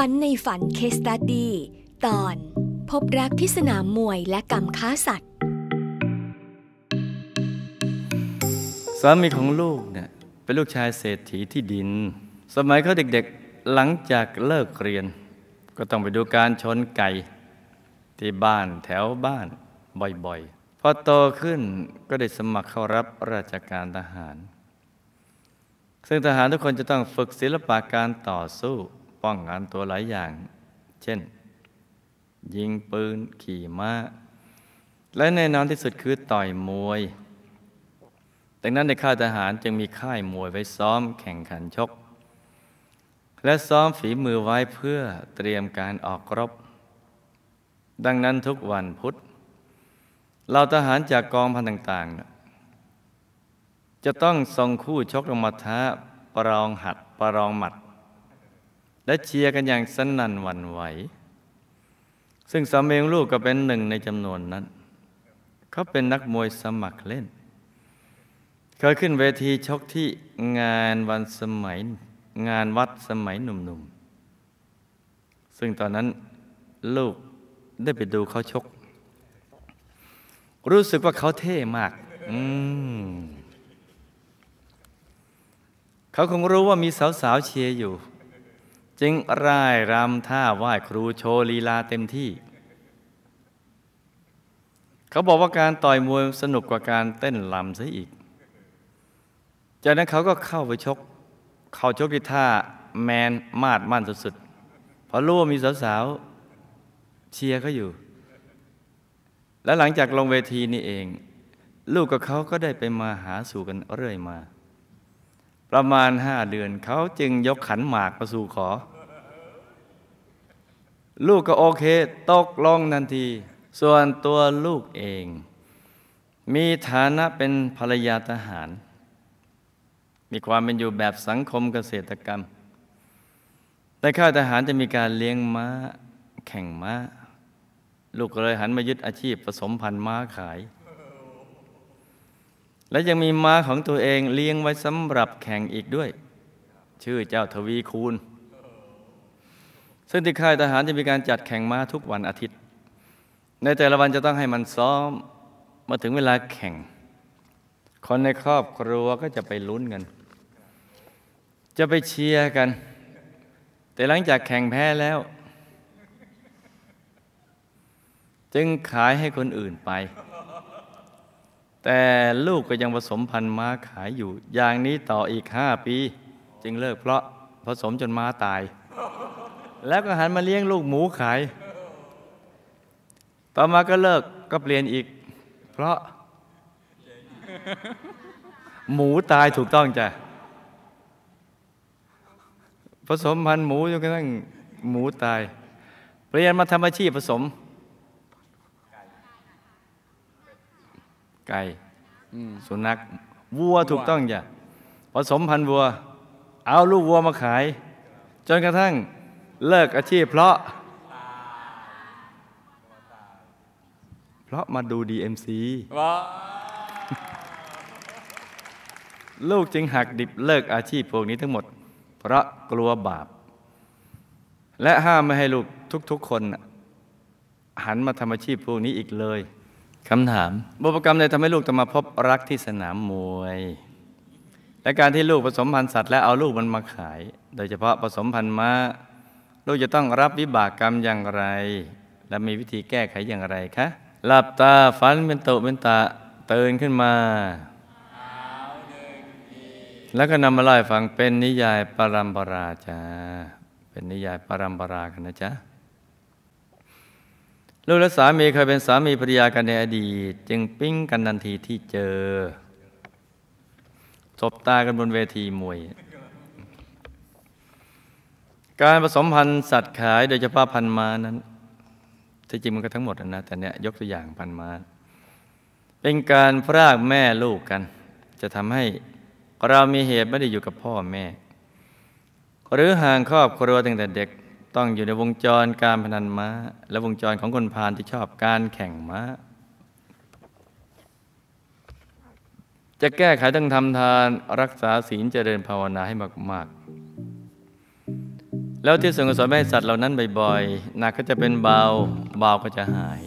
ฝันในฝันเคสตัดดีตอน พบรักที่สนามมวยและกรรมค้าสัตว์ สามีของลูกเนี่ยเป็นลูกชายเศรษฐีที่ดิน สมัยเขาเด็กๆหลังจากเลิกเรียน ก็ต้องไปดูการชนไก่ ที่บ้านแถวบ้านบ่อยๆ พอโตขึ้นก็ได้สมัครเข้ารับราชการทหาร ซึ่งทหารทุกคนจะต้องฝึกศิลปะการต่อสู้ ป้องกันตัวหลายอย่าง เช่น ยิงปืนขี่ม้า และแน่นอนที่สุดคือต่อยมวย ดังนั้นในค่ายทหารจึงมีค่ายมวยไว้ซ้อมแข่งขันชก และซ้อมฝีมือไว้เพื่อเตรียมการออกรบ ดังนั้นทุกวันพุธเราทหารจากกองพันต่างๆ จะต้องส่งคู่ชกลงมาท้าประลองหัดประลองหมัด และเชียร์กันอย่างสนั่นหวั่นไหว ซึ่งสามีของลูกก็เป็นหนึ่งในจำนวนนั้น เขาเป็นนักมวยสมัครเล่น เคยขึ้นเวทีชกที่งานวันสมัยงานวัดสมัยหนุ่มๆ ซึ่งตอนนั้นลูกได้ไปดูเขาชก รู้สึกว่าเขาเท่มาก อืมเขาคงรู้ว่ามีสาวๆเชียร์อยู่ จึงร่ายรำท่าไหว้ครูโชว์ลีลาเต็มที่ เขาบอกว่าการต่อยมวยสนุกกว่าการเต้นลำซะอีก จากนั้นเขาก็เข้าไปชก เขาชกที่ท่าแมนมาดมั่นสุดๆเพราะรู้ว่ามีสาวๆเชียร์เขาอยู่ และหลังจากลงเวทีนี่เอง ลูกกับเขาก็ได้ไปมาหาสู่กันเรื่อยมา ประมาณห้าเดือน เขาจึงยกขันหมากมาสู่ขอ ลูกก็โอเค ตกลงทันที ส่วนตัวลูกเอง มีฐานะเป็นภรรยาทหาร มีความเป็นอยู่แบบสังคมเกษตรกรรม แต่ข้าทหารจะมีการเลี้ยงม้าแข่งม้า ลูกก็เลยหันมายึดอาชีพผสมพันธุ์ม้าขาย และยังมีม้าของตัวเองเลี้ยงไว้สำหรับแข่งอีกด้วย ชื่อเจ้าทวีคูณ ซึ่งที่ค่ายทหารจะมีการจัดแข่งม้าทุกวันอาทิตย์ ในแต่ละวันจะต้องให้มันซ้อมมาถึงเวลาแข่ง คนในครอบครัวก็จะไปลุ้นกัน จะไปเชียร์กัน แต่หลังจากแข่งแพ้แล้ว จึงขายให้คนอื่นไป แต่ลูกก็ยังผสมพันธุ์ม้าขายอยู่ อย่างนี้ต่ออีกห้าปี จึงเลิกเพราะผสมจนม้าตาย แล้วก็หันมาเลี้ยงลูกหมูขาย ต่อมาก็เลิกก็เปลี่ยนอีก เพราะ หมูตายถูกต้องจ้ะผสมพันธุ์หมูจนกระทั่งหมูตาย เปลี่ยนมาทำอาชีพผสม ไก่สุนัขวัวถูกต้องจ้ะผสมพันธุ์วัว เอาลูกวัวมาขาย จนกระทั่งเลิกอาชีพ เพราะ เพราะมาดู DMC ลูกจึงหักดิบเลิกอาชีพพวกนี้ทั้งหมด เพราะกลัวบาป และห้ามไม่ให้ลูกทุกๆคนน่ะหันมาทำอาชีพพวกนี้อีกเลย คำถาม บุพกรรมใดทำให้ลูกต้องมาพบรักที่สนามมวย และการที่ลูกผสมพันธุ์สัตว์และเอาลูกมันมาขาย โดยเฉพาะผสมพันธุ์ม้า ลูกจะต้องรับวิบากกรรมอย่างไร และมีวิธีแก้ไขอย่างไรคะหลับตาฝันเป็นตุเป็นตาตื่นขึ้นมา แล้วก็นำมาเล่าให้ฟังเป็นนิยายปรัมปราจ้าเป็นนิยายปรัมปรากันนะจ๊ะ ลูกและสามีเคยเป็นสามีภรรยากันในอดีต จึงปิ้งกันทันทีที่เจอสบตากันบนเวทีมวย การผสมพันธุ์สัตว์ขายโดยเฉพาะพันธุ์ม้านั้นที่จริงมันก็ทั้งหมดนะแต่เนี้ยยกตัวอย่างพันธุ์ม้า เป็นการพรากแม่ลูกกัน จะทำให้เรามีเหตุไม่ได้อยู่กับพ่อแม่ หรือห่างครอบครัวตั้งแต่เด็ก ต้องอยู่ในวงจรการพนันม้า และวงจรของคนพาลที่ชอบการแข่งม้า จะแก้ไขต้องทำทานรักษาศีลเจริญภาวนาให้มาก ๆ แล้วที่ส่งกุศลไปให้สัตว์เหล่านั้นบ่อยๆหนักก็จะเป็นเบาเบาก็จะหาย